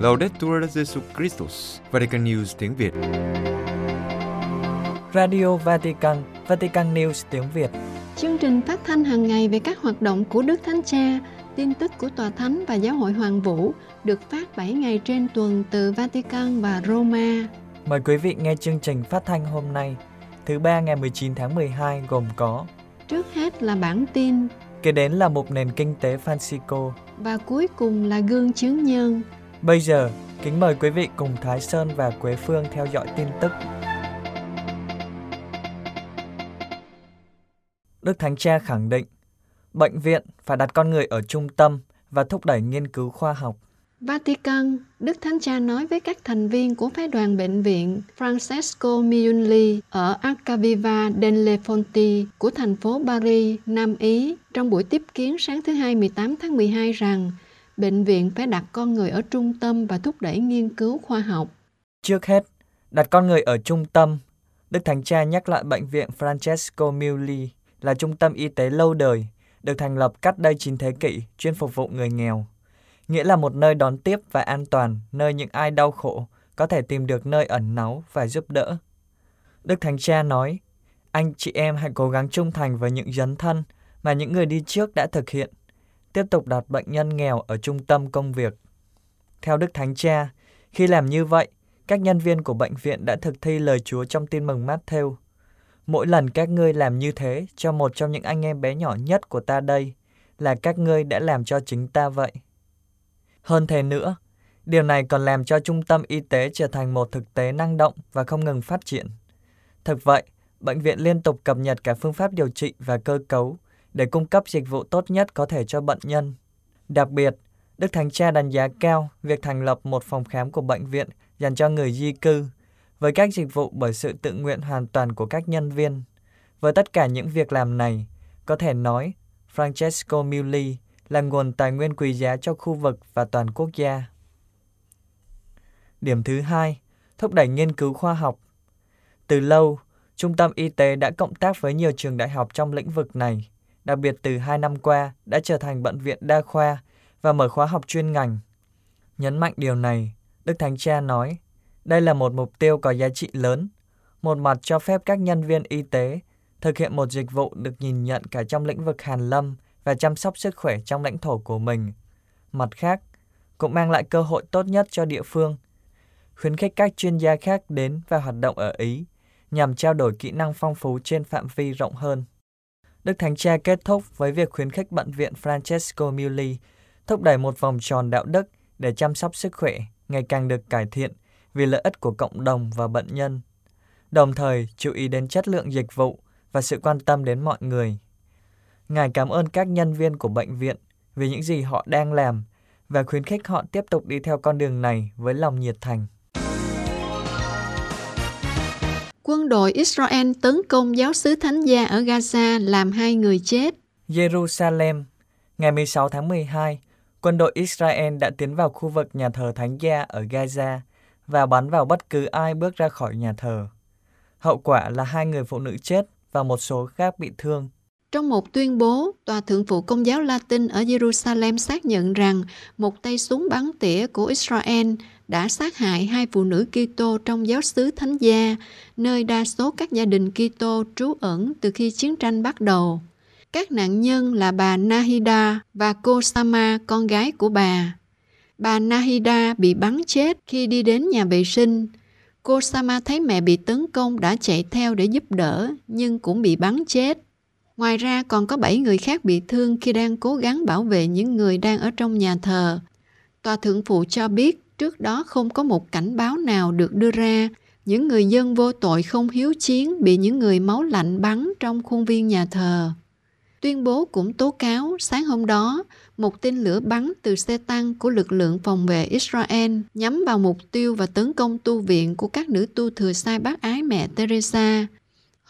Laudetur Jesu Christus, Vatican News tiếng Việt. Radio Vatican, Vatican News tiếng Việt. Chương trình phát thanh hàng ngày về các hoạt động của Đức Thánh Cha, tin tức của Tòa Thánh và Giáo hội Hoàng Vũ được phát 7 ngày trên tuần từ Vatican và Roma. Mời quý vị nghe chương trình phát thanh hôm nay, thứ ba ngày 19 tháng 12 gồm có Trước hết là bản tin Kế đến là một nền kinh tế Francisco và cuối cùng là gương chứng nhân. Bây giờ, kính mời quý vị cùng Thái Sơn và Quế Phương theo dõi tin tức. Đức Thánh Cha khẳng định, bệnh viện phải đặt con người ở trung tâm và thúc đẩy nghiên cứu khoa học. Vatican, Đức Thánh Cha nói với các thành viên của phái đoàn bệnh viện Francesco Miunli ở Arcaviva delle Fonti của thành phố Paris, Nam Ý trong buổi tiếp kiến sáng thứ Hai 18 tháng 12 rằng bệnh viện phải đặt con người ở trung tâm và thúc đẩy nghiên cứu khoa học. Trước hết, đặt con người ở trung tâm, Đức Thánh Cha nhắc lại bệnh viện Francesco miunli là trung tâm y tế lâu đời, được thành lập cách đây 9 thế kỷ, chuyên phục vụ người nghèo. Nghĩa là một nơi đón tiếp và an toàn, nơi những ai đau khổ có thể tìm được nơi ẩn náu và giúp đỡ. Đức Thánh Cha nói, anh chị em hãy cố gắng trung thành với những dấn thân mà những người đi trước đã thực hiện tiếp tục đặt bệnh nhân nghèo ở trung tâm công việc. Theo Đức Thánh Cha, khi làm như vậy, các nhân viên của bệnh viện đã thực thi lời Chúa trong tin mừng Matthew. Mỗi lần các ngươi làm như thế cho một trong những anh em bé nhỏ nhất của ta đây, là các ngươi đã làm cho chính ta vậy. Hơn thế nữa, điều này còn làm cho trung tâm y tế trở thành một thực tế năng động và không ngừng phát triển. Thực vậy, bệnh viện liên tục cập nhật cả phương pháp điều trị và cơ cấu để cung cấp dịch vụ tốt nhất có thể cho bệnh nhân. Đặc biệt, Đức Thánh Cha đánh giá cao việc thành lập một phòng khám của bệnh viện dành cho người di cư, với các dịch vụ bởi sự tự nguyện hoàn toàn của các nhân viên. Với tất cả những việc làm này, có thể nói Francesco Milli là nguồn tài nguyên quý giá cho khu vực và toàn quốc gia. Điểm thứ hai, thúc đẩy nghiên cứu khoa học. Từ lâu, Trung tâm Y tế đã cộng tác với nhiều trường đại học trong lĩnh vực này đặc biệt từ hai năm qua, đã trở thành bệnh viện đa khoa và mở khóa học chuyên ngành. Nhấn mạnh điều này, Đức Thánh Cha nói, đây là một mục tiêu có giá trị lớn, một mặt cho phép các nhân viên y tế thực hiện một dịch vụ được nhìn nhận cả trong lĩnh vực hàn lâm và chăm sóc sức khỏe trong lãnh thổ của mình. Mặt khác, cũng mang lại cơ hội tốt nhất cho địa phương, khuyến khích các chuyên gia khác đến và hoạt động ở Ý nhằm trao đổi kỹ năng phong phú trên phạm vi rộng hơn. Đức Thánh Cha kết thúc với việc khuyến khích bệnh viện Francesco Miuli thúc đẩy một vòng tròn đạo đức để chăm sóc sức khỏe ngày càng được cải thiện vì lợi ích của cộng đồng và bệnh nhân, đồng thời chú ý đến chất lượng dịch vụ và sự quan tâm đến mọi người. Ngài cảm ơn các nhân viên của bệnh viện vì những gì họ đang làm và khuyến khích họ tiếp tục đi theo con đường này với lòng nhiệt thành. Quân đội Israel tấn công giáo sứ Thánh gia ở Gaza làm hai người chết. Jerusalem, ngày 16 tháng 12, quân đội Israel đã tiến vào khu vực nhà thờ Thánh gia ở Gaza và bắn vào bất cứ ai bước ra khỏi nhà thờ. Hậu quả là hai người phụ nữ chết và một số khác bị thương. Trong một tuyên bố, Tòa Thượng phụ Công giáo Latin ở Jerusalem xác nhận rằng một tay súng bắn tỉa của Israel đã sát hại hai phụ nữ Kitô trong giáo xứ Thánh Gia, nơi đa số các gia đình Kitô trú ẩn từ khi chiến tranh bắt đầu. Các nạn nhân là bà Nahida và cô Sama, con gái của bà. Bà Nahida bị bắn chết khi đi đến nhà vệ sinh. Cô Sama thấy mẹ bị tấn công đã chạy theo để giúp đỡ, nhưng cũng bị bắn chết. Ngoài ra còn có 7 người khác bị thương khi đang cố gắng bảo vệ những người đang ở trong nhà thờ. Tòa thượng phụ cho biết trước đó không có một cảnh báo nào được đưa ra. Những người dân vô tội không hiếu chiến bị những người máu lạnh bắn trong khuôn viên nhà thờ. Tuyên bố cũng tố cáo sáng hôm đó, một tên lửa bắn từ xe tăng của lực lượng phòng vệ Israel nhắm vào mục tiêu và tấn công tu viện của các nữ tu thừa sai bác ái mẹ Teresa.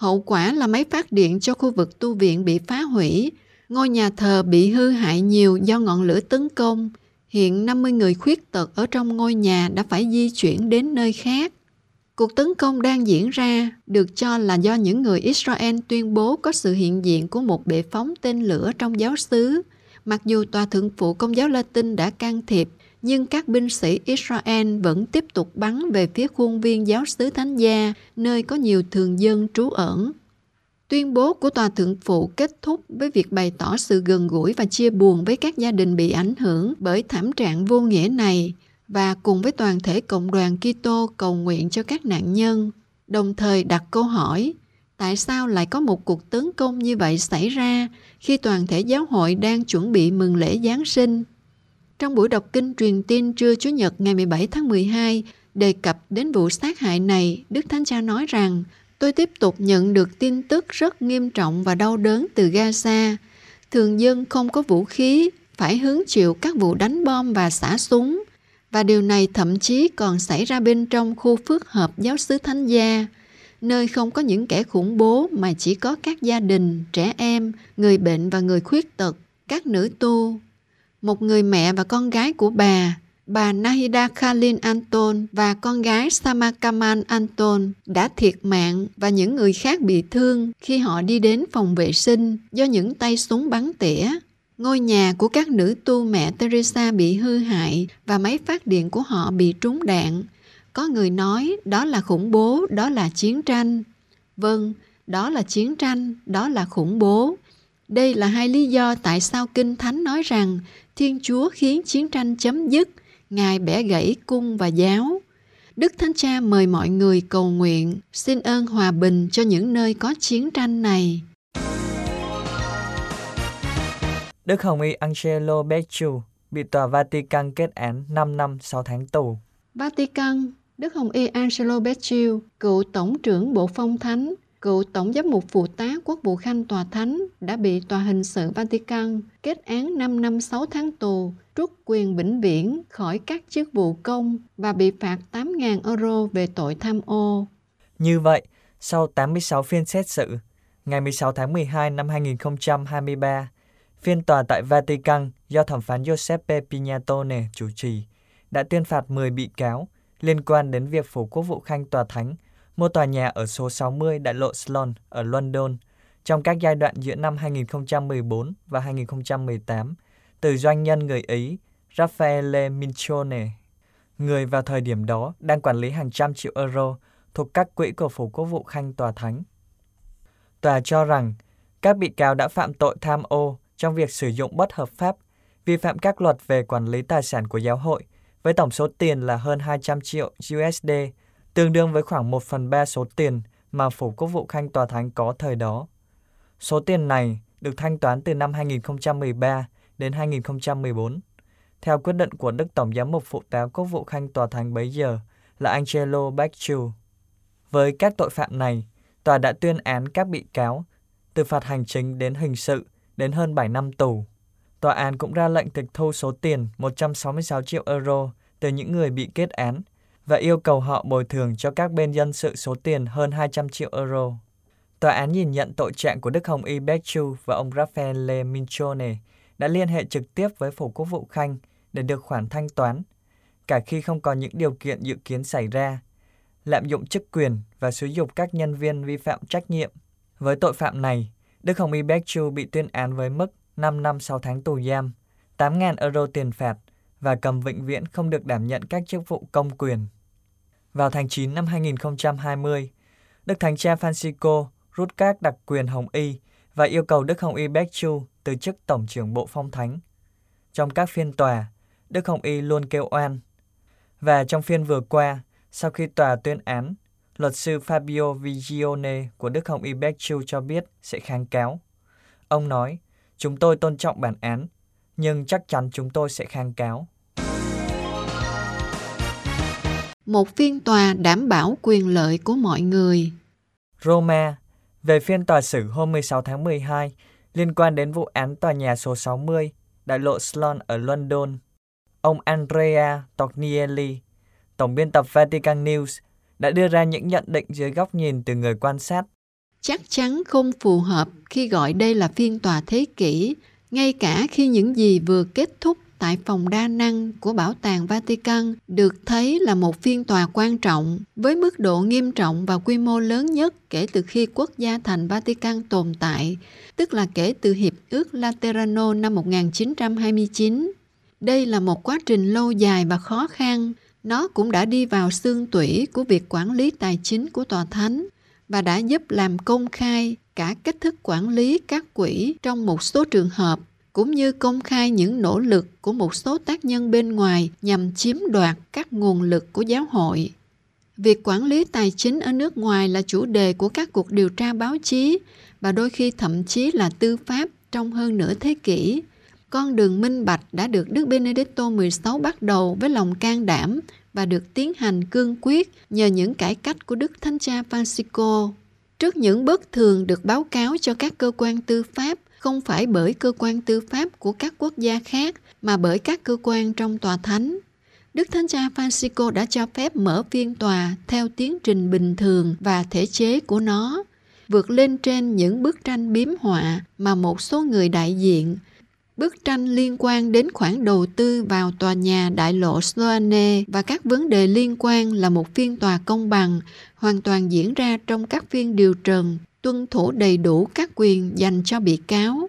Hậu quả là máy phát điện cho khu vực tu viện bị phá hủy, ngôi nhà thờ bị hư hại nhiều do ngọn lửa tấn công, Hiện 50 người khuyết tật ở trong ngôi nhà đã phải di chuyển đến nơi khác. Cuộc tấn công đang diễn ra được cho là do những người Israel tuyên bố có sự hiện diện của một bệ phóng tên lửa trong giáo xứ. Mặc dù Tòa Thượng phụ Công giáo Latin đã can thiệp, nhưng các binh sĩ Israel vẫn tiếp tục bắn về phía khuôn viên giáo xứ Thánh Gia, nơi có nhiều thường dân trú ẩn. Tuyên bố của Tòa Thượng phụ kết thúc với việc bày tỏ sự gần gũi và chia buồn với các gia đình bị ảnh hưởng bởi thảm trạng vô nghĩa này và cùng với toàn thể cộng đoàn Kitô cầu nguyện cho các nạn nhân, đồng thời đặt câu hỏi tại sao lại có một cuộc tấn công như vậy xảy ra khi toàn thể giáo hội đang chuẩn bị mừng lễ Giáng sinh. Trong buổi đọc kinh truyền tin trưa Chủ nhật ngày 17 tháng 12, đề cập đến vụ sát hại này, Đức Thánh Cha nói rằng tôi tiếp tục nhận được tin tức rất nghiêm trọng và đau đớn từ Gaza. Thường dân không có vũ khí, phải hứng chịu các vụ đánh bom và xả súng. Và điều này thậm chí còn xảy ra bên trong khu phức hợp giáo sứ Thánh Gia, nơi không có những kẻ khủng bố mà chỉ có các gia đình, trẻ em, người bệnh và người khuyết tật, các nữ tu. Một người mẹ và con gái của bà, bà Nahida Khalil Anton và con gái Samakaman Anton đã thiệt mạng và những người khác bị thương khi họ đi đến phòng vệ sinh do những tay súng bắn tỉa. Ngôi nhà của các nữ tu mẹ Teresa bị hư hại và máy phát điện của họ bị trúng đạn. Có người nói đó là khủng bố, đó là chiến tranh. Vâng, đó là chiến tranh, đó là khủng bố. Đây là hai lý do tại sao Kinh Thánh nói rằng Thiên Chúa khiến chiến tranh chấm dứt, Ngài bẻ gãy cung và giáo. Đức Thánh Cha mời mọi người cầu nguyện, xin ơn hòa bình cho những nơi có chiến tranh này. Đức Hồng Y Angelo Becciu bị tòa Vatican kết án 5 năm 6 tháng tù. Vatican, Đức Hồng Y Angelo Becciu, cựu Tổng trưởng Bộ Phong Thánh, cựu Tổng giám mục phụ tá Quốc vụ Khanh Tòa Thánh đã bị Tòa hình sự Vatican kết án 5 năm 6 tháng tù, rút quyền vĩnh viễn khỏi các chức vụ công và bị phạt 8.000 euro về tội tham ô. Như vậy, sau 86 phiên xét xử, ngày 16 tháng 12 năm 2023, Phiên tòa tại Vatican do thẩm phán Giuseppe Pignatone chủ trì đã tuyên phạt 10 bị cáo liên quan đến việc phủ quốc vụ khanh tòa thánh mua tòa nhà ở số 60 đại lộ Sloan ở London trong các giai đoạn giữa năm 2014 và 2018 từ doanh nhân người Ý Raffaele Mincione, người vào thời điểm đó đang quản lý hàng trăm triệu euro thuộc các quỹ của phủ quốc vụ khanh tòa thánh. Tòa cho rằng các bị cáo đã phạm tội tham ô trong việc sử dụng bất hợp pháp, vi phạm các luật về quản lý tài sản của giáo hội với tổng số tiền là hơn 200 triệu USD, tương đương với khoảng 1 phần 3 số tiền mà Phủ Quốc vụ Khanh Tòa Thánh có thời đó. Số tiền này được thanh toán từ năm 2013 đến 2014. Theo quyết định của Đức Tổng giám mục phụ tá Quốc vụ Khanh Tòa Thánh bấy giờ là Angelo Becciu. Với các tội phạm này, tòa đã tuyên án các bị cáo từ phạt hành chính đến hình sự đến hơn 7 năm tù. Tòa án cũng ra lệnh tịch thu số tiền 166 triệu euro từ những người bị kết án và yêu cầu họ bồi thường cho các bên dân sự số tiền hơn 200 triệu euro. Tòa án nhìn nhận tội trạng của Đức Hồng Y Bechu và ông Raffaele Minchone đã liên hệ trực tiếp với Phủ Quốc vụ Khanh để được khoản thanh toán, cả khi không có những điều kiện dự kiến xảy ra, lạm dụng chức quyền và sử dục các nhân viên vi phạm trách nhiệm. Với tội phạm này, Đức Hồng Y Bechu bị tuyên án với mức 5 năm 6 tháng tù giam, 8.000 euro tiền phạt và cầm vĩnh viễn không được đảm nhận các chức vụ công quyền. Vào tháng 9 năm 2020, Đức Thánh Cha Francisco rút các đặc quyền Hồng Y và yêu cầu Đức Hồng Y Becchu từ chức Tổng trưởng Bộ Phong Thánh. Trong các phiên tòa, Đức Hồng Y luôn kêu oan. Và trong phiên vừa qua, sau khi tòa tuyên án, Luật sư Fabio Vigione của Đức Hồng Y Becciu cho biết sẽ kháng cáo. Ông nói, chúng tôi tôn trọng bản án, nhưng chắc chắn chúng tôi sẽ kháng cáo. Một phiên tòa đảm bảo quyền lợi của mọi người. Roma, về phiên tòa xử hôm 16 tháng 12 liên quan đến vụ án tòa nhà số 60, đại lộ Sloan ở London. Ông Andrea Tornielli, tổng biên tập Vatican News, đã đưa ra những nhận định dưới góc nhìn từ người quan sát. Chắc chắn không phù hợp khi gọi đây là phiên tòa thế kỷ, ngay cả khi những gì vừa kết thúc tại phòng đa năng của Bảo tàng Vatican được thấy là một phiên tòa quan trọng với mức độ nghiêm trọng và quy mô lớn nhất kể từ khi quốc gia thành Vatican tồn tại, tức là kể từ Hiệp ước Laterano năm 1929. Đây là một quá trình lâu dài và khó khăn. Nó cũng đã đi vào xương tủy của việc quản lý tài chính của tòa thánh và đã giúp làm công khai cả cách thức quản lý các quỹ trong một số trường hợp cũng như công khai những nỗ lực của một số tác nhân bên ngoài nhằm chiếm đoạt các nguồn lực của giáo hội. Việc quản lý tài chính ở nước ngoài là chủ đề của các cuộc điều tra báo chí và đôi khi thậm chí là tư pháp trong hơn nửa thế kỷ. Con đường minh bạch đã được Đức Benedicto XVI bắt đầu với lòng can đảm và được tiến hành cương quyết nhờ những cải cách của Đức Thánh Cha Francisco. Trước những bất thường được báo cáo cho các cơ quan tư pháp, không phải bởi cơ quan tư pháp của các quốc gia khác mà bởi các cơ quan trong tòa thánh. Đức Thánh Cha Francisco đã cho phép mở phiên tòa theo tiến trình bình thường và thể chế của nó, vượt lên trên những bức tranh biếm họa mà một số người đại diện Bức tranh liên quan đến khoản đầu tư vào tòa nhà đại lộ Sloane và các vấn đề liên quan là một phiên tòa công bằng, hoàn toàn diễn ra trong các phiên điều trần, tuân thủ đầy đủ các quyền dành cho bị cáo.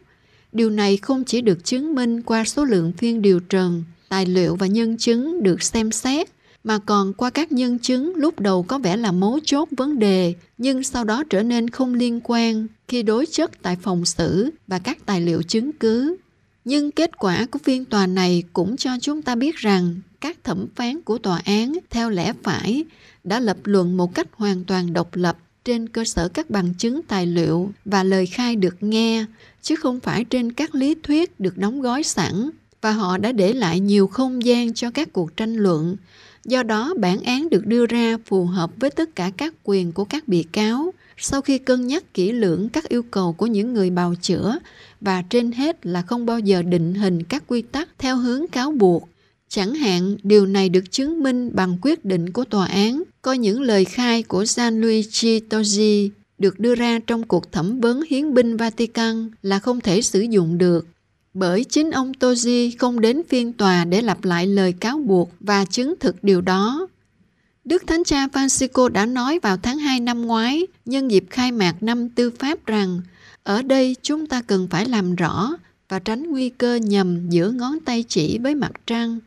Điều này không chỉ được chứng minh qua số lượng phiên điều trần, tài liệu và nhân chứng được xem xét, mà còn qua các nhân chứng lúc đầu có vẻ là mấu chốt vấn đề, nhưng sau đó trở nên không liên quan khi đối chất tại phòng xử và các tài liệu chứng cứ. Nhưng kết quả của phiên tòa này cũng cho chúng ta biết rằng các thẩm phán của tòa án theo lẽ phải đã lập luận một cách hoàn toàn độc lập trên cơ sở các bằng chứng tài liệu và lời khai được nghe, chứ không phải trên các lý thuyết được đóng gói sẵn, và họ đã để lại nhiều không gian cho các cuộc tranh luận. Do đó, bản án được đưa ra phù hợp với tất cả các quyền của các bị cáo, sau khi cân nhắc kỹ lưỡng các yêu cầu của những người bào chữa và trên hết là không bao giờ định hình các quy tắc theo hướng cáo buộc. Chẳng hạn, điều này được chứng minh bằng quyết định của tòa án. Coi những lời khai của Gianluigi Tozzi được đưa ra trong cuộc thẩm vấn hiến binh Vatican là không thể sử dụng được. Bởi chính ông Tozzi không đến phiên tòa để lặp lại lời cáo buộc và chứng thực điều đó. Đức Thánh Cha Francisco đã nói vào tháng 2 năm ngoái, nhân dịp khai mạc năm tư pháp rằng, ở đây chúng ta cần phải làm rõ và tránh nguy cơ nhầm giữa ngón tay chỉ với mặt trăng.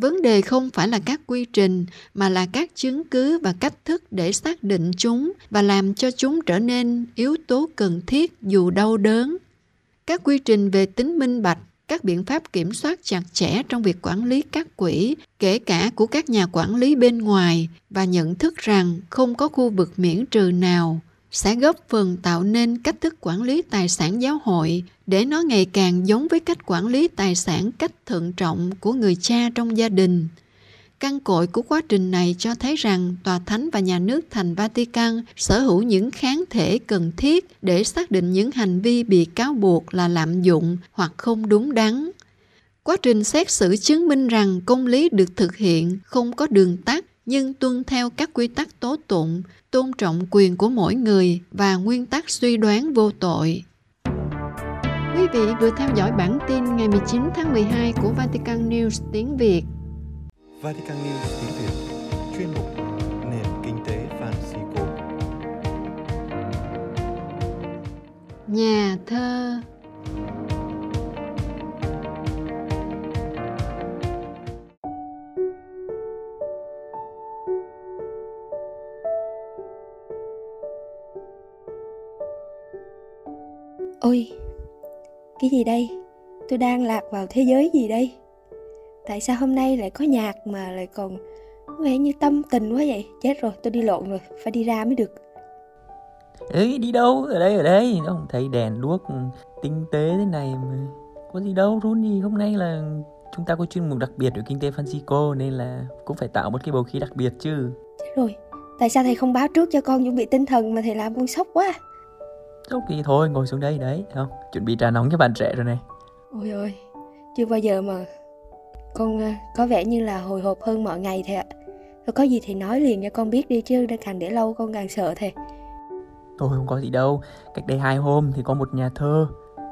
Vấn đề không phải là các quy trình mà là các chứng cứ và cách thức để xác định chúng và làm cho chúng trở nên yếu tố cần thiết dù đau đớn. Các quy trình về tính minh bạch các biện pháp kiểm soát chặt chẽ trong việc quản lý các quỹ, kể cả của các nhà quản lý bên ngoài và nhận thức rằng không có khu vực miễn trừ nào sẽ góp phần tạo nên cách thức quản lý tài sản giáo hội để nó ngày càng giống với cách quản lý tài sản cách thận trọng của người cha trong gia đình Căn cội của quá trình này cho thấy rằng Tòa Thánh và Nhà nước thành Vatican sở hữu những kháng thể cần thiết để xác định những hành vi bị cáo buộc là lạm dụng hoặc không đúng đắn. Quá trình xét xử chứng minh rằng công lý được thực hiện không có đường tắt nhưng tuân theo các quy tắc tố tụng, tôn trọng quyền của mỗi người và nguyên tắc suy đoán vô tội. Quý vị vừa theo dõi bản tin ngày 19 tháng 12 của Vatican News tiếng Việt. Vatican News tiếng Việt, chuyên mục Nền Kinh tế Francisco. Nhà thơ Ôi, cái gì đây? Tôi đang lạc vào thế giới gì đây? tại sao hôm nay lại có nhạc mà lại còn vẻ như tâm tình quá vậy? Chết rồi tôi đi lộn rồi phải đi ra mới được. Ấy đi đâu? Ở đây ở đây. Không thấy đèn đuốc tinh tế thế này mà. Có gì đâu run gì hôm nay là chúng ta có chuyên mục đặc biệt ở kinh tế Francisco nên là cũng phải tạo một cái bầu khí đặc biệt chứ. Chết rồi. Tại sao thầy không báo trước cho con chuẩn bị tinh thần mà thầy làm con sốc quá sốc thì thôi ngồi xuống đây đấy không? Chuẩn bị trà nóng cho bạn trẻ rồi này. Ôi ôi chưa bao giờ mà con à, có vẻ như là hồi hộp hơn mọi ngày thầy ạ. Thôi có gì thì nói liền cho con biết đi chứ càng để lâu con càng sợ thầy Tôi không có gì đâu. Cách đây hai hôm thì có một nhà thơ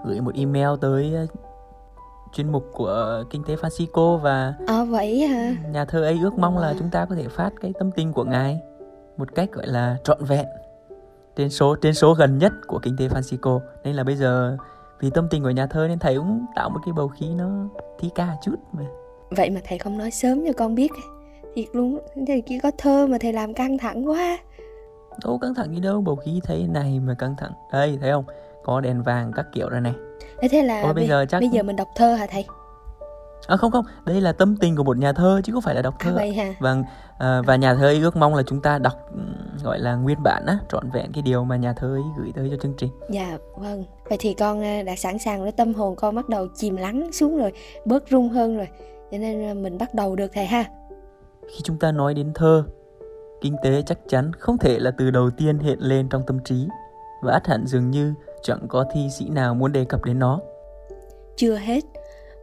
Gửi một email tới chuyên mục của kinh tế Francisco và à, vậy hả? nhà thơ ấy ước mong là chúng ta có thể phát cái tâm tình của ngài một cách gọi là trọn vẹn trên số trên số gần nhất của kinh tế Francisco. Nên là bây giờ vì tâm tình của nhà thơ nên thầy cũng tạo một cái bầu khí nó thi ca chút mà. Vậy mà thầy không nói sớm cho con biết. Thiệt luôn thầy chỉ có thơ mà thầy làm căng thẳng quá. Đâu căng thẳng gì đâu bầu khí thấy này mà căng thẳng. Đây thấy không? Có đèn vàng các kiểu rồi này. Thế là Ôi, bây giờ chắc bây giờ mình đọc thơ hả thầy À không không, đây là tâm tình của một nhà thơ chứ không phải là đọc thơ. À, vậy hả? Vâng, à, và nhà thơ ấy ước mong là chúng ta đọc gọi là nguyên bản á, trọn vẹn cái điều mà nhà thơ ấy gửi tới cho chương trình. Dạ, vâng. Vậy thì con à, đã sẵn sàng rồi, tâm hồn con bắt đầu chìm lắng xuống rồi, bớt rung hơn rồi. Cho nên à, mình bắt đầu được thầy ha. Khi chúng ta nói đến thơ, kinh tế chắc chắn không thể là từ đầu tiên hiện lên trong tâm trí và ắt hẳn dường như chẳng có thi sĩ nào muốn đề cập đến nó. Chưa hết,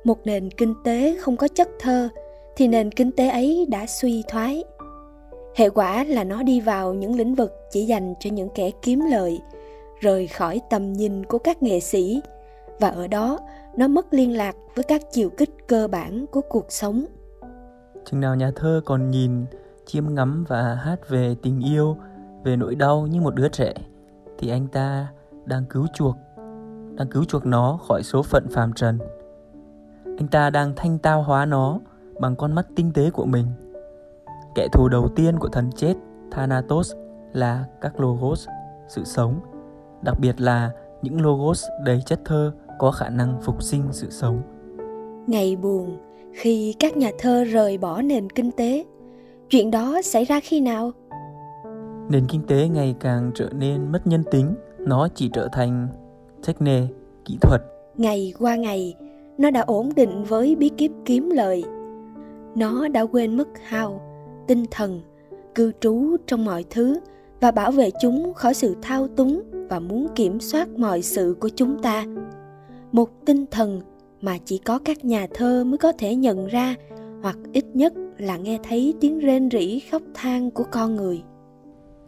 một nền kinh tế không có chất thơ, thì nền kinh tế ấy đã suy thoái. Hệ quả là nó đi vào những lĩnh vực chỉ dành cho những kẻ kiếm lợi rời khỏi tầm nhìn của các nghệ sĩ. Và ở đó, nó mất liên lạc với các chiều kích cơ bản của cuộc sống. Chừng nào nhà thơ còn nhìn chiêm ngắm và hát về tình yêu, về nỗi đau như một đứa trẻ, thì anh ta đang cứu chuộc, đang cứu chuộc nó khỏi số phận phàm trần anh ta đang thanh tao hóa nó bằng con mắt tinh tế của mình. Kẻ thù đầu tiên của thần chết Thanatos là các logos, sự sống, đặc biệt là những logos đầy chất thơ có khả năng phục sinh sự sống. Ngày buồn khi các nhà thơ rời bỏ nền kinh tế, chuyện đó xảy ra khi nào? Nền kinh tế ngày càng trở nên mất nhân tính, nó chỉ trở thành techne, kỹ thuật. Ngày qua ngày, nó đã ổn định với bí kíp kiếm lời. nó đã quên mất hao tinh thần, cư trú trong mọi thứ và bảo vệ chúng khỏi sự thao túng và muốn kiểm soát mọi sự của chúng ta. Một tinh thần mà chỉ có các nhà thơ mới có thể nhận ra hoặc ít nhất là nghe thấy tiếng rên rỉ khóc than của con người.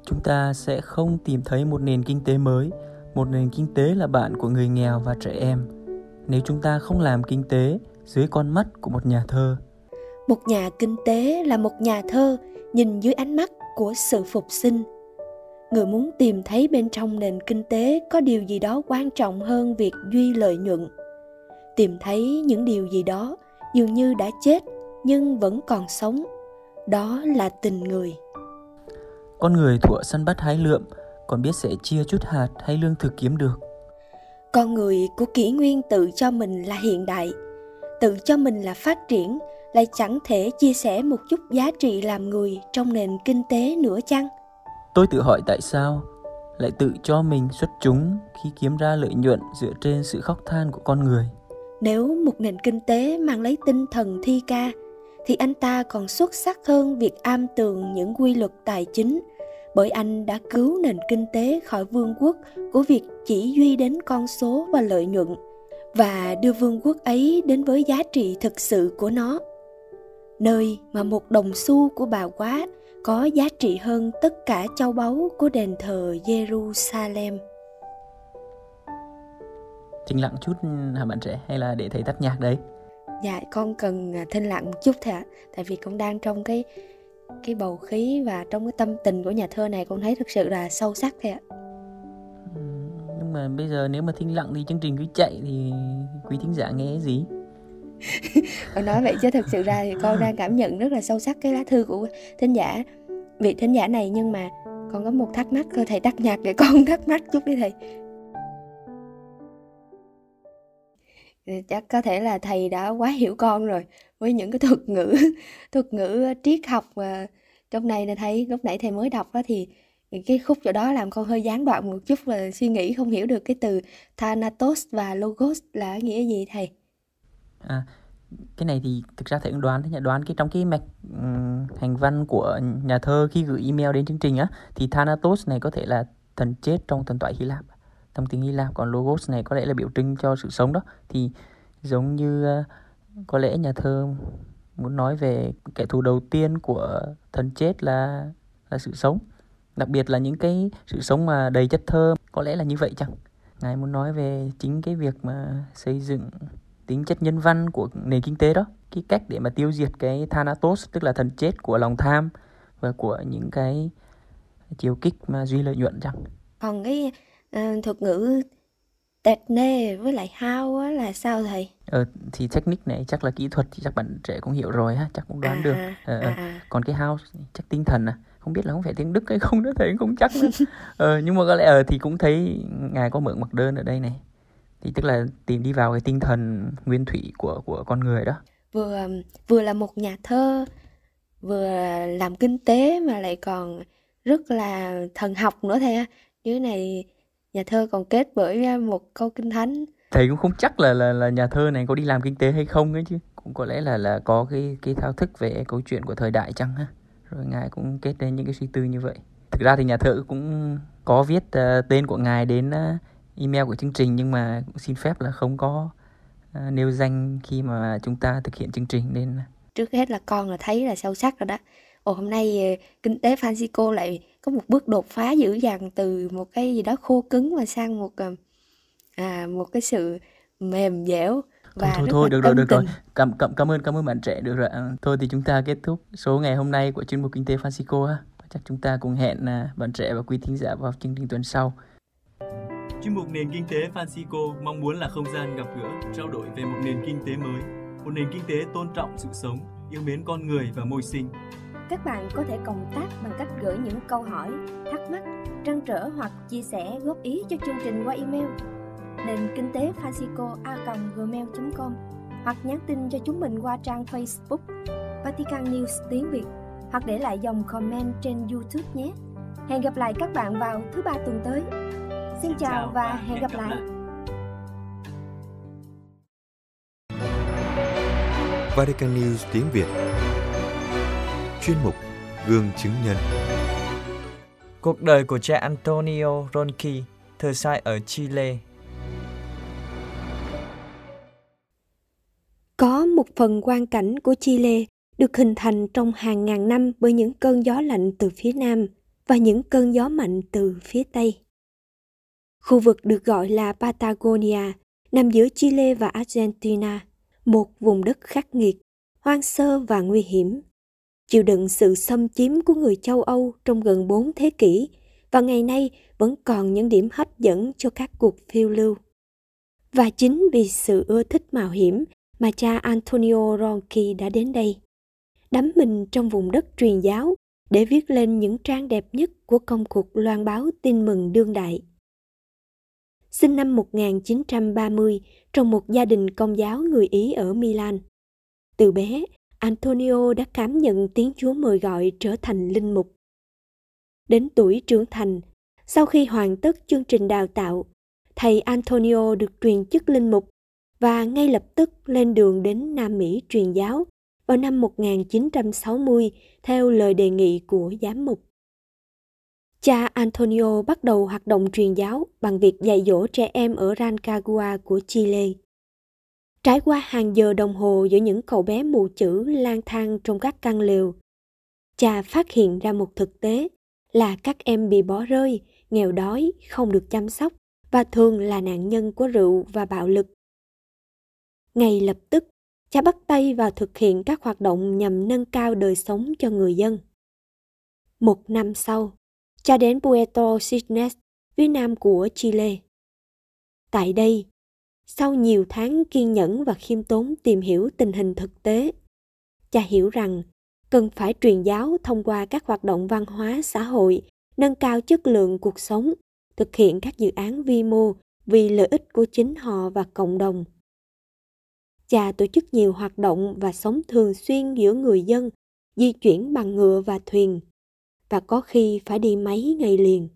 Chúng ta sẽ không tìm thấy một nền kinh tế mới. Một nền kinh tế là bạn của người nghèo và trẻ em nếu chúng ta không làm kinh tế dưới con mắt của một nhà thơ. Một nhà kinh tế là một nhà thơ nhìn dưới ánh mắt của sự phục sinh. Người muốn tìm thấy bên trong nền kinh tế có điều gì đó quan trọng hơn việc duy lợi nhuận. Tìm thấy những điều gì đó dường như đã chết nhưng vẫn còn sống. Đó là tình người. Con người thuở săn bắt hái lượm còn biết sẽ chia chút hạt hay lương thực kiếm được con người của kỷ nguyên tự cho mình là hiện đại tự cho mình là phát triển lại chẳng thể chia sẻ một chút giá trị làm người trong nền kinh tế nữa chăng? Tôi tự hỏi tại sao lại tự cho mình xuất chúng khi kiếm ra lợi nhuận dựa trên sự khóc than của con người? Nếu một nền kinh tế mang lấy tinh thần thi ca thì anh ta còn xuất sắc hơn việc am tường những quy luật tài chính bởi anh đã cứu nền kinh tế khỏi vương quốc của việc chỉ duy đến con số và lợi nhuận và đưa vương quốc ấy đến với giá trị thực sự của nó nơi mà một đồng xu của bà quá có giá trị hơn tất cả châu báu của đền thờ Jerusalem. Trinh lặng chút hả bạn trẻ hay là để thầy tắt nhạc đấy? Dạ con cần à, thinh lặng một chút thôi ạ. Tại vì con đang trong cái cái bầu khí và trong cái tâm tình của nhà thơ này con thấy thực sự là sâu sắc thôi ạ. Nhưng mà bây giờ nếu mà thinh lặng thì chương trình cứ chạy thì quý thính giả nghe gì? Con nói vậy chứ thực sự ra thì con đang cảm nhận rất là sâu sắc cái lá thư của thính giả vị thính giả này. Nhưng mà con có một thắc mắc thầy tắt nhạc để con thắc mắc chút đi thầy. Chắc có thể là thầy đã quá hiểu con rồi với những cái thuật ngữ thuật ngữ ờ, triết học và trong này là thấy lúc nãy thầy mới đọc đó thì cái khúc chỗ đó làm con hơi gián đoạn một chút và suy nghĩ không hiểu được cái từ thanatos và logos là nghĩa gì thầy? À cái này thì thực ra thầy cũng đoán thế đoán cái trong cái mạch um, hành văn của nhà thơ khi gửi email đến chương trình á thì thanatos này có thể là thần chết trong thần thoại hy lạp trong tiếng hy lạp. Còn logos này có lẽ là biểu trưng cho sự sống đó. Thì giống như uh, có lẽ nhà thơ muốn nói về kẻ thù đầu tiên của thần chết là là sự sống. Đặc biệt là những cái sự sống mà đầy chất thơ. Có lẽ là như vậy chăng? Ngài muốn nói về chính cái việc mà xây dựng tính chất nhân văn của nền kinh tế đó. Cái cách để mà tiêu diệt cái Thanatos tức là thần chết của lòng tham và của những cái chiều kích mà duy lợi nhuận chăng? Còn cái uh, thuật ngữ nê với lại hao á là sao thầy? Ờ, thì technique này chắc là kỹ thuật thì chắc bạn trẻ cũng hiểu rồi ha chắc cũng đoán à, được ờ, à, à. còn cái house chắc tinh thần à không biết là không phải tiếng đức hay không nữa thầy không chắc nữa. Ờ, nhưng mà có lẽ ờ, thì cũng thấy ngài có mượn mặc đơn ở đây này. Thì tức là tìm đi vào cái tinh thần nguyên thủy của của con người đó. Vừa vừa là một nhà thơ vừa làm kinh tế mà lại còn rất là thần học nữa thầy như này nhà thơ còn kết bởi một câu kinh thánh. Thầy cũng không chắc là là là nhà thơ này có đi làm kinh tế hay không ấy chứ. Cũng có lẽ là là có cái cái thao thức về câu chuyện của thời đại chăng ha. Rồi ngài cũng kết lên những cái suy tư như vậy. Thực ra thì nhà thơ cũng có viết uh, tên của ngài đến uh, email của chương trình nhưng mà cũng xin phép là không có uh, nêu danh khi mà chúng ta thực hiện chương trình nên trước hết là con là thấy là sâu sắc rồi đó ồ hôm nay kinh tế Francisco lại có một bước đột phá dữ dằn từ một cái gì đó khô cứng mà sang một à một cái sự mềm dẻo và thôi rất thôi là được rồi được rồi. cảm cảm cảm ơn cảm ơn bạn trẻ được rồi. À, thôi thì chúng ta kết thúc số ngày hôm nay của chuyên mục kinh tế Francisco ha. Chắc chúng ta cùng hẹn à, bạn trẻ và quý thính giả vào chương trình tuần sau. Chuyên mục Nền Kinh tế Francisco mong muốn là không gian gặp gỡ, trao đổi về một nền kinh tế mới, một nền kinh tế tôn trọng sự sống, yêu mến con người và môi sinh. Các bạn có thể cộng tác bằng cách gửi những câu hỏi, thắc mắc, trăn trở hoặc chia sẻ góp ý cho chương trình qua email nền kinh tế Francisco a gmail.com hoặc nhắn tin cho chúng mình qua trang Facebook Vatican News tiếng Việt hoặc để lại dòng comment trên YouTube nhé. Hẹn gặp lại các bạn vào thứ ba tuần tới. Xin chào và hẹn gặp lại. Vatican News tiếng Việt Chuyên mục Gương chứng nhân Cuộc đời của cha Antonio Ronchi, thời sai ở Chile. Có một phần quan cảnh của Chile được hình thành trong hàng ngàn năm bởi những cơn gió lạnh từ phía nam và những cơn gió mạnh từ phía tây. Khu vực được gọi là Patagonia nằm giữa Chile và Argentina, một vùng đất khắc nghiệt, hoang sơ và nguy hiểm. Chịu đựng sự xâm chiếm của người châu Âu trong gần 4 thế kỷ và ngày nay vẫn còn những điểm hấp dẫn cho các cuộc phiêu lưu. Và chính vì sự ưa thích mạo hiểm mà cha Antonio Ronchi đã đến đây. Đắm mình trong vùng đất truyền giáo để viết lên những trang đẹp nhất của công cuộc loan báo tin mừng đương đại. Sinh năm 1930 trong một gia đình công giáo người Ý ở Milan. Từ bé, Antonio đã cảm nhận tiếng Chúa mời gọi trở thành linh mục. Đến tuổi trưởng thành, sau khi hoàn tất chương trình đào tạo, thầy Antonio được truyền chức linh mục và ngay lập tức lên đường đến Nam Mỹ truyền giáo vào năm 1960 theo lời đề nghị của giám mục. Cha Antonio bắt đầu hoạt động truyền giáo bằng việc dạy dỗ trẻ em ở Rancagua của Chile. Trải qua hàng giờ đồng hồ giữa những cậu bé mù chữ lang thang trong các căn lều, cha phát hiện ra một thực tế là các em bị bỏ rơi, nghèo đói, không được chăm sóc và thường là nạn nhân của rượu và bạo lực. Ngay lập tức, cha bắt tay vào thực hiện các hoạt động nhằm nâng cao đời sống cho người dân. Một năm sau, cha đến Puerto Cisnes, phía nam của Chile. Tại đây, sau nhiều tháng kiên nhẫn và khiêm tốn tìm hiểu tình hình thực tế, cha hiểu rằng cần phải truyền giáo thông qua các hoạt động văn hóa xã hội, nâng cao chất lượng cuộc sống, thực hiện các dự án vi mô vì lợi ích của chính họ và cộng đồng. Cha tổ chức nhiều hoạt động và sống thường xuyên giữa người dân, di chuyển bằng ngựa và thuyền, và có khi phải đi mấy ngày liền.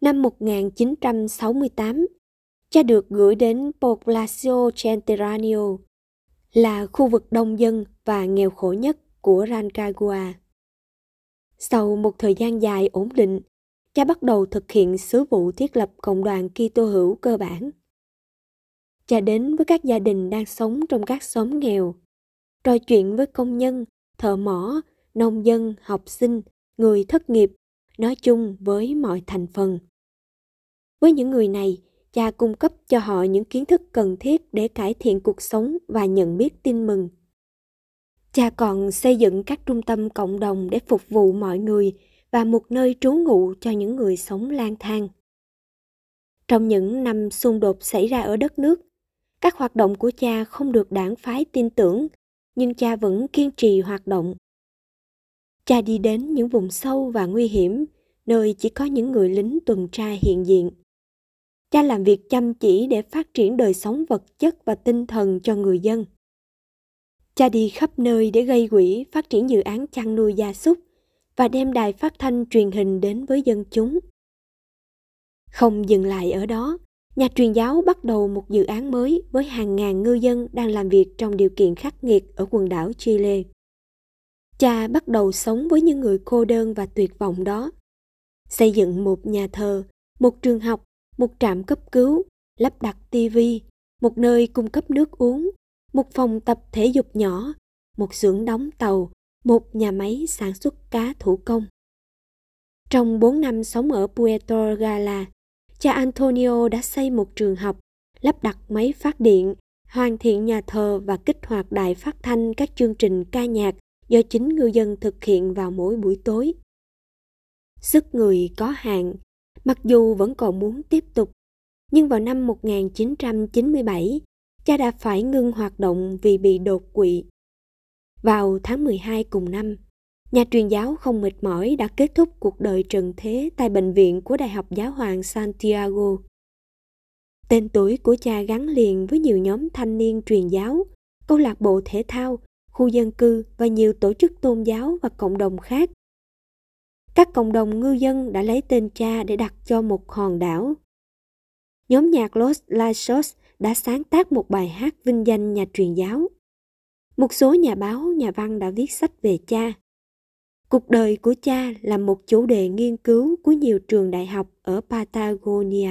Năm 1968, cha được gửi đến Poblacio Centenario, là khu vực đông dân và nghèo khổ nhất của Rancagua. Sau một thời gian dài ổn định, cha bắt đầu thực hiện sứ vụ thiết lập cộng đoàn Kitô hữu cơ bản. Cha đến với các gia đình đang sống trong các xóm nghèo, trò chuyện với công nhân, thợ mỏ, nông dân, học sinh, người thất nghiệp, nói chung với mọi thành phần. Với những người này, cha cung cấp cho họ những kiến thức cần thiết để cải thiện cuộc sống và nhận biết tin mừng. Cha còn xây dựng các trung tâm cộng đồng để phục vụ mọi người và một nơi trú ngụ cho những người sống lang thang. Trong những năm xung đột xảy ra ở đất nước, các hoạt động của cha không được đảng phái tin tưởng, nhưng cha vẫn kiên trì hoạt động. Cha đi đến những vùng sâu và nguy hiểm, nơi chỉ có những người lính tuần tra hiện diện. Cha làm việc chăm chỉ để phát triển đời sống vật chất và tinh thần cho người dân. Cha đi khắp nơi để gây quỹ phát triển dự án chăn nuôi gia súc và đem đài phát thanh truyền hình đến với dân chúng. Không dừng lại ở đó, nhà truyền giáo bắt đầu một dự án mới với hàng ngàn ngư dân đang làm việc trong điều kiện khắc nghiệt ở quần đảo Chile. Cha bắt đầu sống với những người cô đơn và tuyệt vọng đó. Xây dựng một nhà thờ, một trường học, một trạm cấp cứu, lắp đặt tivi, một nơi cung cấp nước uống, một phòng tập thể dục nhỏ, một xưởng đóng tàu, một nhà máy sản xuất cá thủ công. Trong 4 năm sống ở Puerto Gala, cha Antonio đã xây một trường học, lắp đặt máy phát điện, hoàn thiện nhà thờ và kích hoạt đài phát thanh các chương trình ca nhạc do chính ngư dân thực hiện vào mỗi buổi tối. Sức người có hạn, mặc dù vẫn còn muốn tiếp tục, nhưng vào năm 1997, cha đã phải ngưng hoạt động vì bị đột quỵ. Vào tháng 12 cùng năm, nhà truyền giáo không mệt mỏi đã kết thúc cuộc đời trần thế tại bệnh viện của Đại học Giáo hoàng Santiago. Tên tuổi của cha gắn liền với nhiều nhóm thanh niên truyền giáo, câu lạc bộ thể thao, khu dân cư và nhiều tổ chức tôn giáo và cộng đồng khác. Các cộng đồng ngư dân đã lấy tên cha để đặt cho một hòn đảo. Nhóm nhạc Los Laisos đã sáng tác một bài hát vinh danh nhà truyền giáo. Một số nhà báo, nhà văn đã viết sách về cha. Cuộc đời của cha là một chủ đề nghiên cứu của nhiều trường đại học ở Patagonia.